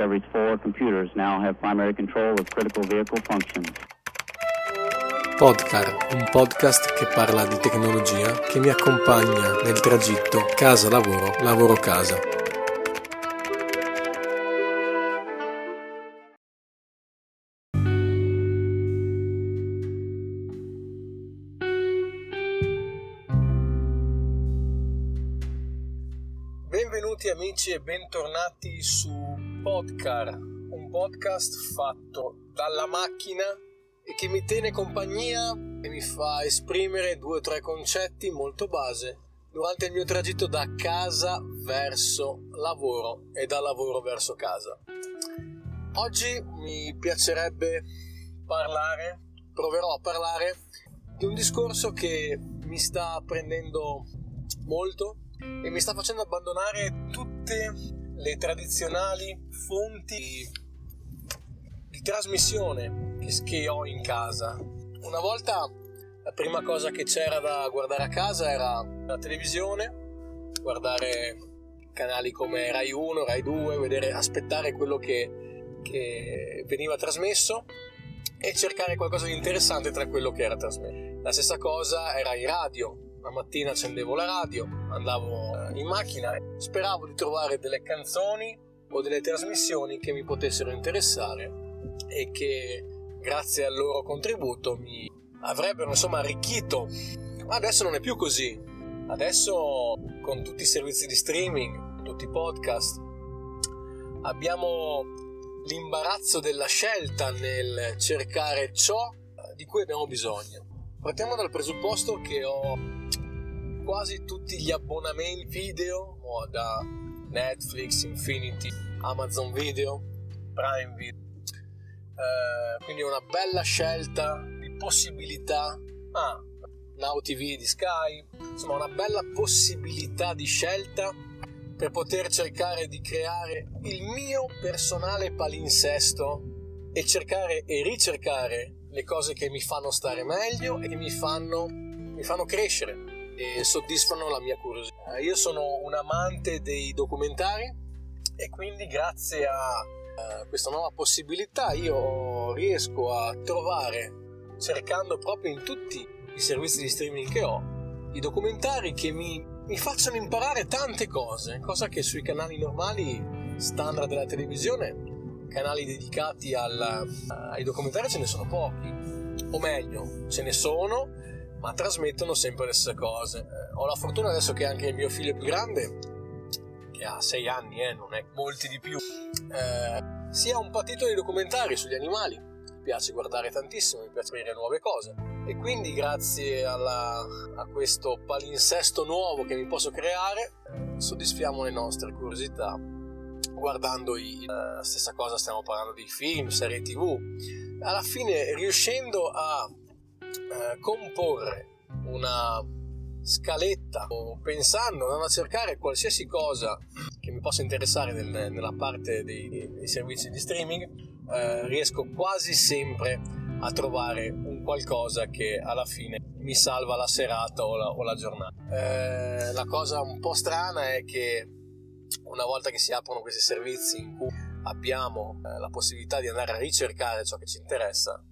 Discovery's four computers now have primary control of critical vehicle functions. Podcar, un podcast che parla di tecnologia che mi accompagna nel tragitto casa-lavoro, lavoro-casa. Benvenuti amici e bentornati su Podcar, un podcast fatto dalla macchina e che mi tiene compagnia e mi fa esprimere due o tre concetti molto base durante il mio tragitto da casa verso lavoro e da lavoro verso casa. Oggi mi piacerebbe parlare, proverò a parlare di un discorso che mi sta prendendo molto e mi sta facendo abbandonare tutte le tradizionali fonti di trasmissione che ho in casa. Una volta la prima cosa che c'era da guardare a casa era la televisione, guardare canali come Rai 1, Rai 2, vedere, aspettare quello che, che veniva trasmesso e cercare qualcosa di interessante tra quello che era trasmesso. La stessa cosa era in radio, la mattina accendevo la radio, andavo eh, in macchina e speravo di trovare delle canzoni o delle trasmissioni che mi potessero interessare e che grazie al loro contributo mi avrebbero insomma arricchito. Ma adesso non è più così. Adesso con tutti i servizi di streaming, tutti i podcast, abbiamo l'imbarazzo della scelta nel cercare ciò di cui abbiamo bisogno. Partiamo dal presupposto che ho quasi tutti gli abbonamenti video da Netflix, Infinity, Amazon Video, Prime Video. Eh, quindi una bella scelta di possibilità. Ah, Now TV di Sky, insomma una bella possibilità di scelta per poter cercare di creare il mio personale palinsesto e cercare e ricercare le cose che mi fanno stare meglio e che mi fanno, mi fanno crescere e soddisfano la mia curiosità. Io sono un amante dei documentari e quindi grazie a questa nuova possibilità io riesco a trovare, cercando proprio in tutti i servizi di streaming che ho, i documentari che mi, mi facciano imparare tante cose, cosa che sui canali normali standard della televisione, canali dedicati al, ai documentari ce ne sono pochi, o meglio, ce ne sono, ma trasmettono sempre le stesse cose. Eh, ho la fortuna adesso che anche il mio figlio più grande, che ha 6 anni, eh, non è molti di più, eh, sia un patito di documentari sugli animali. Mi piace guardare tantissimo, mi piace vedere nuove cose. E quindi grazie alla, a questo palinsesto nuovo che mi posso creare, soddisfiamo le nostre curiosità guardando la stessa cosa stiamo parlando di film, serie tv alla fine riuscendo a eh, comporre una scaletta pensando andando a cercare qualsiasi cosa che mi possa interessare nel, nella parte dei, dei, servizi di streaming eh, riesco quasi sempre a trovare un qualcosa che alla fine mi salva la serata o la, o la giornata. Eh, la cosa un po' strana è che una volta che si aprono questi servizi in cui abbiamo eh, la possibilità di andare a ricercare ciò che ci interessa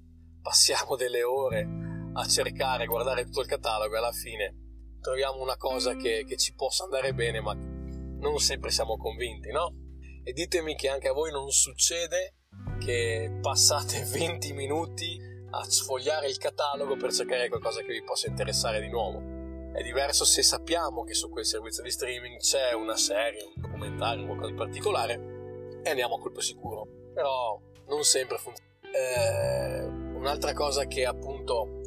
passiamo delle ore a cercare, a guardare tutto il catalogo e alla fine troviamo una cosa che, che ci possa andare bene, ma non sempre siamo convinti, no? E ditemi che anche a voi non succede che passate 20 minuti a sfogliare il catalogo per cercare qualcosa che vi possa interessare di nuovo. È diverso se sappiamo che su quel servizio di streaming c'è una serie, un documentario, qualcosa di particolare e andiamo a colpo sicuro. Però non sempre funziona. Eh, un'altra cosa che appunto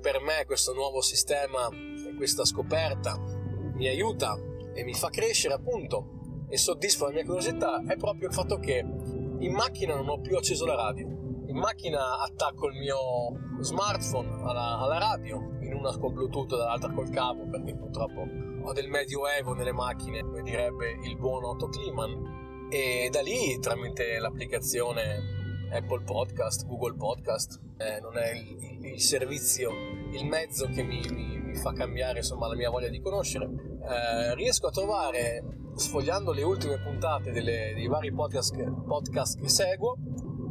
per me questo nuovo sistema e questa scoperta mi aiuta e mi fa crescere appunto e soddisfa la mia curiosità è proprio il fatto che in macchina non ho più acceso la radio. In macchina attacco il mio smartphone alla, alla radio, in una con Bluetooth e dall'altra col cavo, perché purtroppo ho del medioevo nelle macchine, come direbbe il buon Otto Kliman, e da lì tramite l'applicazione Apple Podcast, Google Podcast, eh, non è il, il, il, servizio, il mezzo che mi, mi, mi, fa cambiare insomma la mia voglia di conoscere. Eh, riesco a trovare, sfogliando le ultime puntate delle, dei vari podcast, podcast che seguo,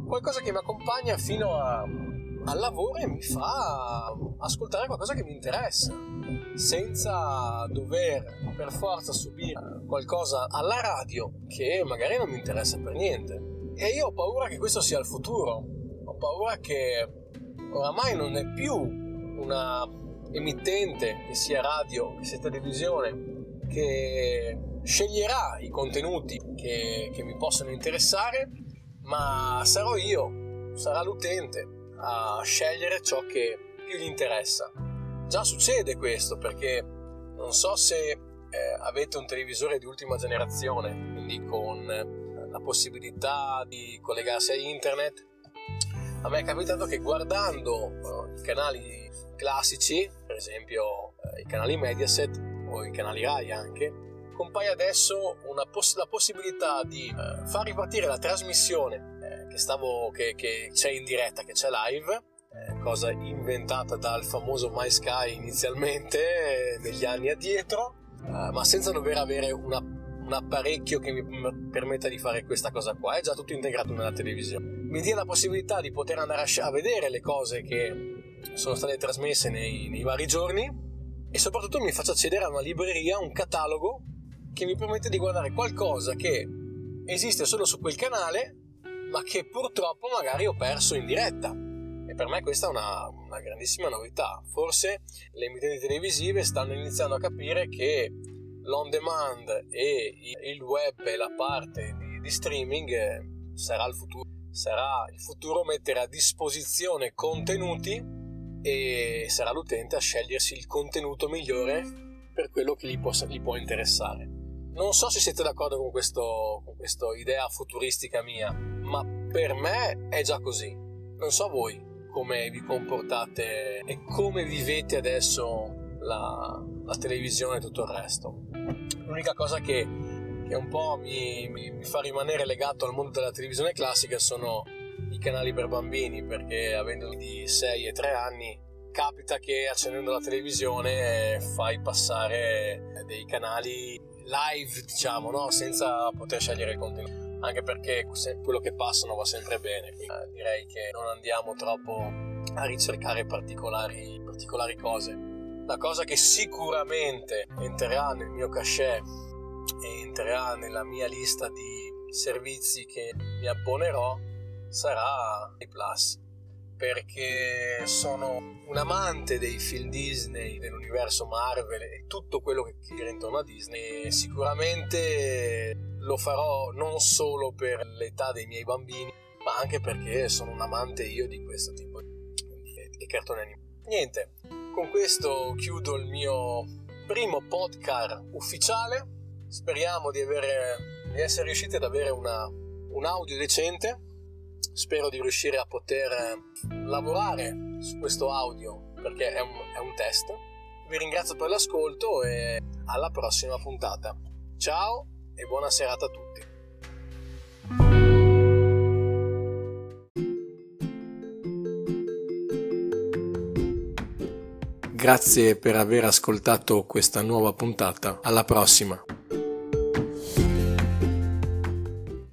qualcosa che mi accompagna fino a, al lavoro e mi fa ascoltare qualcosa che mi interessa, senza dover per forza subire qualcosa alla radio che magari non mi interessa per niente. E io ho paura che questo sia il futuro, ho paura che oramai non è più una emittente, che sia radio, che sia televisione, che sceglierà i contenuti che, che mi possono interessare, ma sarò io, sarà l'utente a scegliere ciò che più gli interessa. Già succede questo perché non so se eh, avete un televisore di ultima generazione, quindi con la possibilità di collegarsi a internet. A me è capitato che guardando uh, i canali classici, per esempio uh, i canali Mediaset o i canali Rai anche, compaia adesso poss- la possibilità di uh, far ripartire la trasmissione che, stavo, che, che c'è in diretta, che c'è live, eh, cosa inventata dal famoso MySky inizialmente eh, negli anni addietro, eh, ma senza dover avere una, un apparecchio che mi permetta di fare questa cosa qua, è già tutto integrato nella televisione. Mi dia la possibilità di poter andare a, a vedere le cose che sono state trasmesse nei, nei vari giorni e soprattutto mi faccia accedere a una libreria, un catalogo che mi permette di guardare qualcosa che esiste solo su quel canale ma che purtroppo magari ho perso in diretta. E per me questa è una, una grandissima novità. Forse le emittenti televisive stanno iniziando a capire che l'on demand e il web e la parte di, di streaming eh, sarà il futuro. Sarà il futuro mettere a disposizione contenuti e sarà l'utente a scegliersi il contenuto migliore per quello che gli, possa, gli può interessare. Non so se siete d'accordo con, questo, con questa idea futuristica mia, ma per me è già così. Non so voi come vi comportate e come vivete adesso la, la televisione e tutto il resto. L'unica cosa che, che un po' mi, mi, mi, fa rimanere legato al mondo della televisione classica sono i canali per bambini, perché avendo di 6 e 3 anni capita che accendendo la televisione fai passare dei canali live, diciamo, no? senza poter scegliere il contenuto anche perché quello che passano va sempre bene, quindi eh, direi che non andiamo troppo a ricercare particolari, particolari cose. La cosa che sicuramente entrerà nel mio cachet e entrerà nella mia lista di servizi che mi abbonerò sarà i Plus perché sono un amante dei film Disney, dell'universo Marvel e tutto quello che gira intorno a Disney sicuramente lo farò non solo per l'età dei miei bambini, ma anche perché sono un amante io di questo tipo di cartoni animati. Niente, con questo chiudo il mio primo podcast ufficiale. Speriamo di, avere, di essere riusciti ad avere una, un audio decente. Spero di riuscire a poter lavorare su questo audio perché è un, è un test. Vi ringrazio per l'ascolto e alla prossima puntata. Ciao! e buona serata a tutti. Grazie per aver ascoltato questa nuova puntata. Alla prossima.